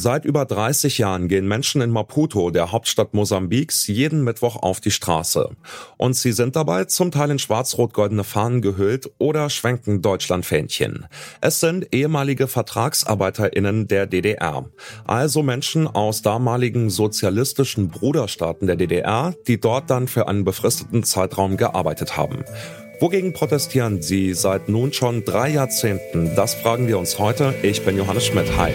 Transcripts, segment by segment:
Seit über 30 Jahren gehen Menschen in Maputo, der Hauptstadt Mosambiks, jeden Mittwoch auf die Straße. Und sie sind dabei zum Teil in schwarz-rot-goldene Fahnen gehüllt oder schwenken Deutschlandfähnchen. Es sind ehemalige VertragsarbeiterInnen der DDR. Also Menschen aus damaligen sozialistischen Bruderstaaten der DDR, die dort dann für einen befristeten Zeitraum gearbeitet haben. Wogegen protestieren sie seit nun schon drei Jahrzehnten? Das fragen wir uns heute. Ich bin Johannes Schmidt. Hi.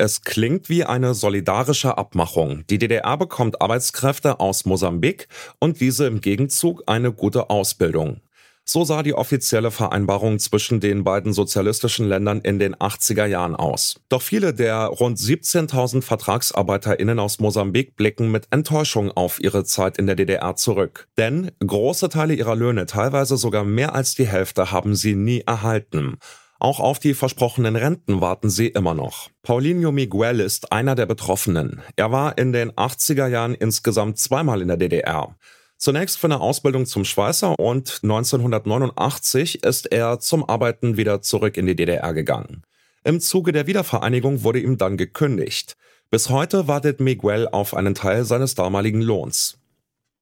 Es klingt wie eine solidarische Abmachung. Die DDR bekommt Arbeitskräfte aus Mosambik und diese im Gegenzug eine gute Ausbildung. So sah die offizielle Vereinbarung zwischen den beiden sozialistischen Ländern in den 80er Jahren aus. Doch viele der rund 17.000 VertragsarbeiterInnen aus Mosambik blicken mit Enttäuschung auf ihre Zeit in der DDR zurück. Denn große Teile ihrer Löhne, teilweise sogar mehr als die Hälfte, haben sie nie erhalten. Auch auf die versprochenen Renten warten sie immer noch. Paulinho Miguel ist einer der Betroffenen. Er war in den 80er Jahren insgesamt zweimal in der DDR. Zunächst für eine Ausbildung zum Schweißer und 1989 ist er zum Arbeiten wieder zurück in die DDR gegangen. Im Zuge der Wiedervereinigung wurde ihm dann gekündigt. Bis heute wartet Miguel auf einen Teil seines damaligen Lohns.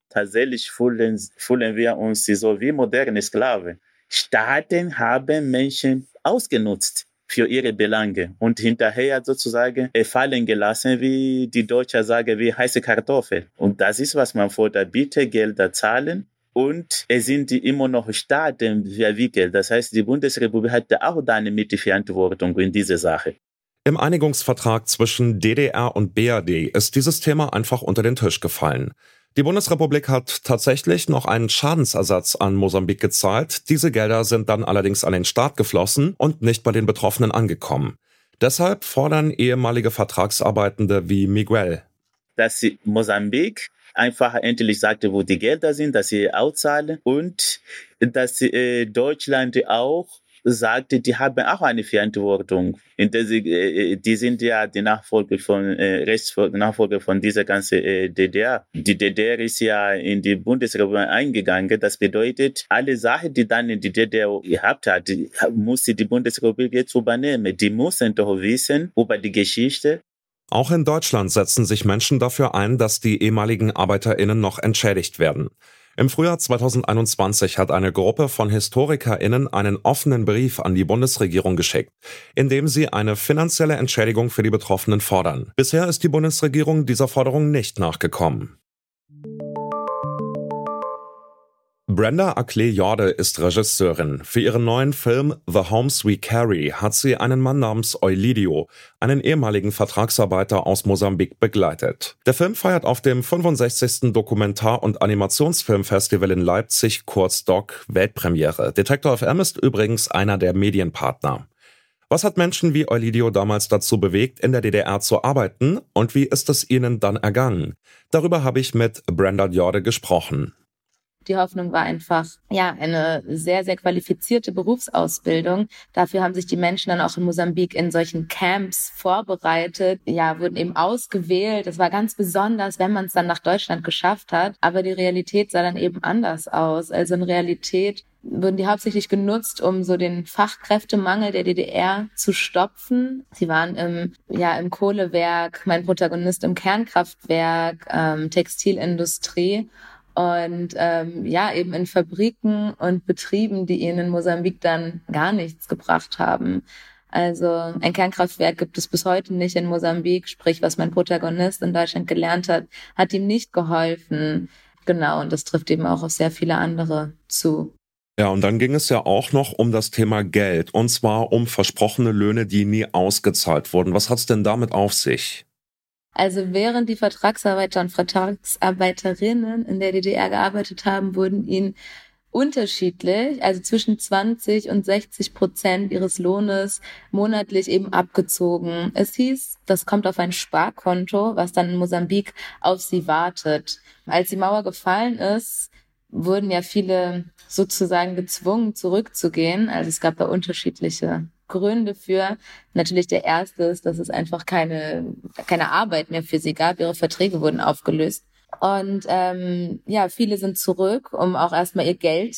Tatsächlich fühlen, fühlen wir uns so wie moderne Sklaven. Staaten haben Menschen ausgenutzt für ihre Belange und hinterher sozusagen fallen gelassen, wie die Deutsche sagen, wie heiße Kartoffel. Und das ist, was man vor der Bitte Gelder zahlen. Und es sind immer noch Staaten verwickelt. Das heißt, die Bundesrepublik hatte auch da eine Mitverantwortung in dieser Sache. Im Einigungsvertrag zwischen DDR und BRD ist dieses Thema einfach unter den Tisch gefallen. Die Bundesrepublik hat tatsächlich noch einen Schadensersatz an Mosambik gezahlt. Diese Gelder sind dann allerdings an den Staat geflossen und nicht bei den Betroffenen angekommen. Deshalb fordern ehemalige Vertragsarbeitende wie Miguel, dass Mosambik einfach endlich sagte, wo die Gelder sind, dass sie auszahlen und dass äh, Deutschland auch sagte, die haben auch eine Verantwortung. Sie, äh, die sind ja die Nachfolge von äh, Rechtsnachfolge von dieser ganzen äh, DDR. Die DDR ist ja in die Bundesrepublik eingegangen. Das bedeutet, alle Sachen, die dann in die DDR gehabt hat, muss die Bundesrepublik jetzt übernehmen. Die müssen doch wissen über die Geschichte, auch in Deutschland setzen sich Menschen dafür ein, dass die ehemaligen ArbeiterInnen noch entschädigt werden. Im Frühjahr 2021 hat eine Gruppe von HistorikerInnen einen offenen Brief an die Bundesregierung geschickt, in dem sie eine finanzielle Entschädigung für die Betroffenen fordern. Bisher ist die Bundesregierung dieser Forderung nicht nachgekommen. Brenda Ackley-Jorde ist Regisseurin. Für ihren neuen Film The Homes We Carry hat sie einen Mann namens Eulidio, einen ehemaligen Vertragsarbeiter aus Mosambik, begleitet. Der Film feiert auf dem 65. Dokumentar- und Animationsfilmfestival in Leipzig, kurz DOC, Weltpremiere. Detektor FM ist übrigens einer der Medienpartner. Was hat Menschen wie Eulidio damals dazu bewegt, in der DDR zu arbeiten und wie ist es ihnen dann ergangen? Darüber habe ich mit Brenda Jorde gesprochen. Die Hoffnung war einfach, ja, eine sehr, sehr qualifizierte Berufsausbildung. Dafür haben sich die Menschen dann auch in Mosambik in solchen Camps vorbereitet, ja, wurden eben ausgewählt. Das war ganz besonders, wenn man es dann nach Deutschland geschafft hat. Aber die Realität sah dann eben anders aus. Also in Realität wurden die hauptsächlich genutzt, um so den Fachkräftemangel der DDR zu stopfen. Sie waren im, ja, im Kohlewerk, mein Protagonist im Kernkraftwerk, ähm, Textilindustrie und ähm, ja, eben in Fabriken und Betrieben, die ihnen in Mosambik dann gar nichts gebracht haben. Also ein Kernkraftwerk gibt es bis heute nicht in Mosambik, sprich, was mein Protagonist in Deutschland gelernt hat, hat ihm nicht geholfen. Genau, und das trifft eben auch auf sehr viele andere zu. Ja, und dann ging es ja auch noch um das Thema Geld, und zwar um versprochene Löhne, die nie ausgezahlt wurden. Was hat's denn damit auf sich? Also während die Vertragsarbeiter und Vertragsarbeiterinnen in der DDR gearbeitet haben, wurden ihnen unterschiedlich, also zwischen 20 und 60 Prozent ihres Lohnes monatlich eben abgezogen. Es hieß, das kommt auf ein Sparkonto, was dann in Mosambik auf sie wartet. Als die Mauer gefallen ist, wurden ja viele sozusagen gezwungen, zurückzugehen. Also es gab da unterschiedliche Gründe für. Natürlich der erste ist, dass es einfach keine, keine Arbeit mehr für sie gab. Ihre Verträge wurden aufgelöst. Und ähm, ja, viele sind zurück, um auch erstmal ihr Geld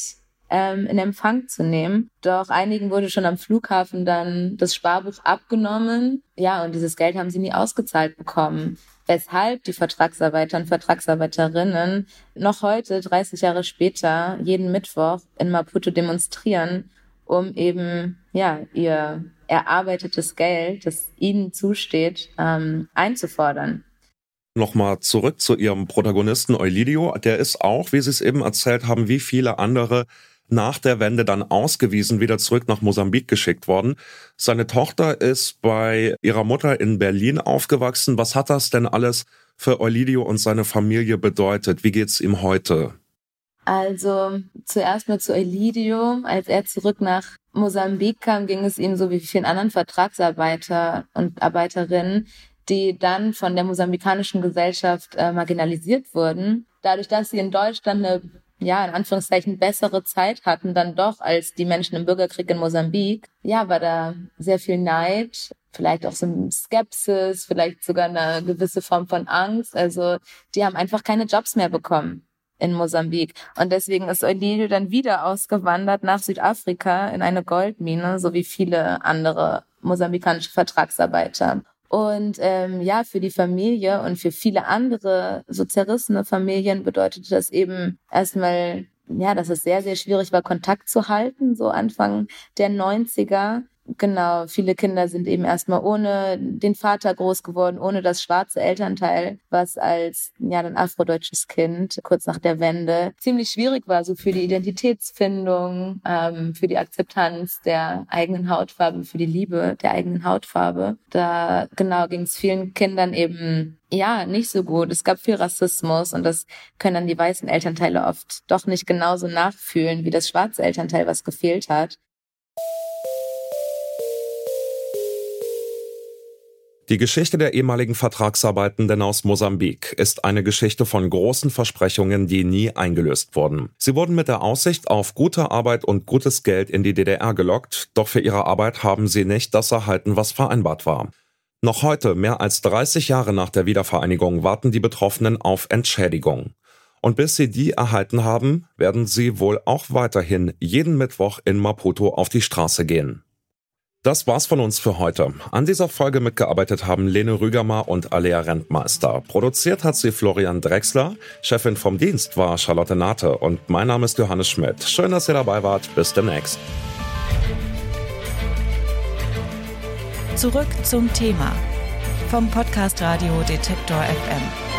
ähm, in Empfang zu nehmen. Doch einigen wurde schon am Flughafen dann das Sparbuch abgenommen. Ja, und dieses Geld haben sie nie ausgezahlt bekommen weshalb die Vertragsarbeiter und Vertragsarbeiterinnen noch heute, 30 Jahre später, jeden Mittwoch in Maputo demonstrieren, um eben ja ihr erarbeitetes Geld, das ihnen zusteht, ähm, einzufordern. Nochmal zurück zu Ihrem Protagonisten Eulidio. Der ist auch, wie Sie es eben erzählt haben, wie viele andere nach der Wende dann ausgewiesen, wieder zurück nach Mosambik geschickt worden. Seine Tochter ist bei ihrer Mutter in Berlin aufgewachsen. Was hat das denn alles für Eulidio und seine Familie bedeutet? Wie geht's ihm heute? Also zuerst mal zu Elidio. Als er zurück nach Mosambik kam, ging es ihm so wie vielen anderen Vertragsarbeiter und Arbeiterinnen, die dann von der mosambikanischen Gesellschaft äh, marginalisiert wurden. Dadurch, dass sie in Deutschland eine ja, in Anführungszeichen bessere Zeit hatten dann doch als die Menschen im Bürgerkrieg in Mosambik. Ja, war da sehr viel Neid, vielleicht auch so ein Skepsis, vielleicht sogar eine gewisse Form von Angst. Also die haben einfach keine Jobs mehr bekommen in Mosambik. Und deswegen ist Eulilio dann wieder ausgewandert nach Südafrika in eine Goldmine, so wie viele andere mosambikanische Vertragsarbeiter. Und ähm, ja, für die Familie und für viele andere so zerrissene Familien bedeutete das eben erstmal, ja, dass es sehr, sehr schwierig war, Kontakt zu halten, so Anfang der 90er. Genau, viele Kinder sind eben erstmal ohne den Vater groß geworden, ohne das schwarze Elternteil, was als ja dann afrodeutsches Kind kurz nach der Wende ziemlich schwierig war, so für die Identitätsfindung, ähm, für die Akzeptanz der eigenen Hautfarbe, für die Liebe der eigenen Hautfarbe. Da genau ging es vielen Kindern eben ja, nicht so gut. Es gab viel Rassismus und das können dann die weißen Elternteile oft doch nicht genauso nachfühlen wie das schwarze Elternteil, was gefehlt hat. Die Geschichte der ehemaligen Vertragsarbeitenden aus Mosambik ist eine Geschichte von großen Versprechungen, die nie eingelöst wurden. Sie wurden mit der Aussicht auf gute Arbeit und gutes Geld in die DDR gelockt, doch für ihre Arbeit haben sie nicht das erhalten, was vereinbart war. Noch heute, mehr als 30 Jahre nach der Wiedervereinigung, warten die Betroffenen auf Entschädigung. Und bis sie die erhalten haben, werden sie wohl auch weiterhin jeden Mittwoch in Maputo auf die Straße gehen. Das war's von uns für heute. An dieser Folge mitgearbeitet haben Lene Rügermar und Alea Rentmeister. Produziert hat sie Florian Drexler. Chefin vom Dienst war Charlotte Nate und mein Name ist Johannes Schmidt. Schön, dass ihr dabei wart. Bis demnächst. Zurück zum Thema vom Podcast Radio Detektor FM.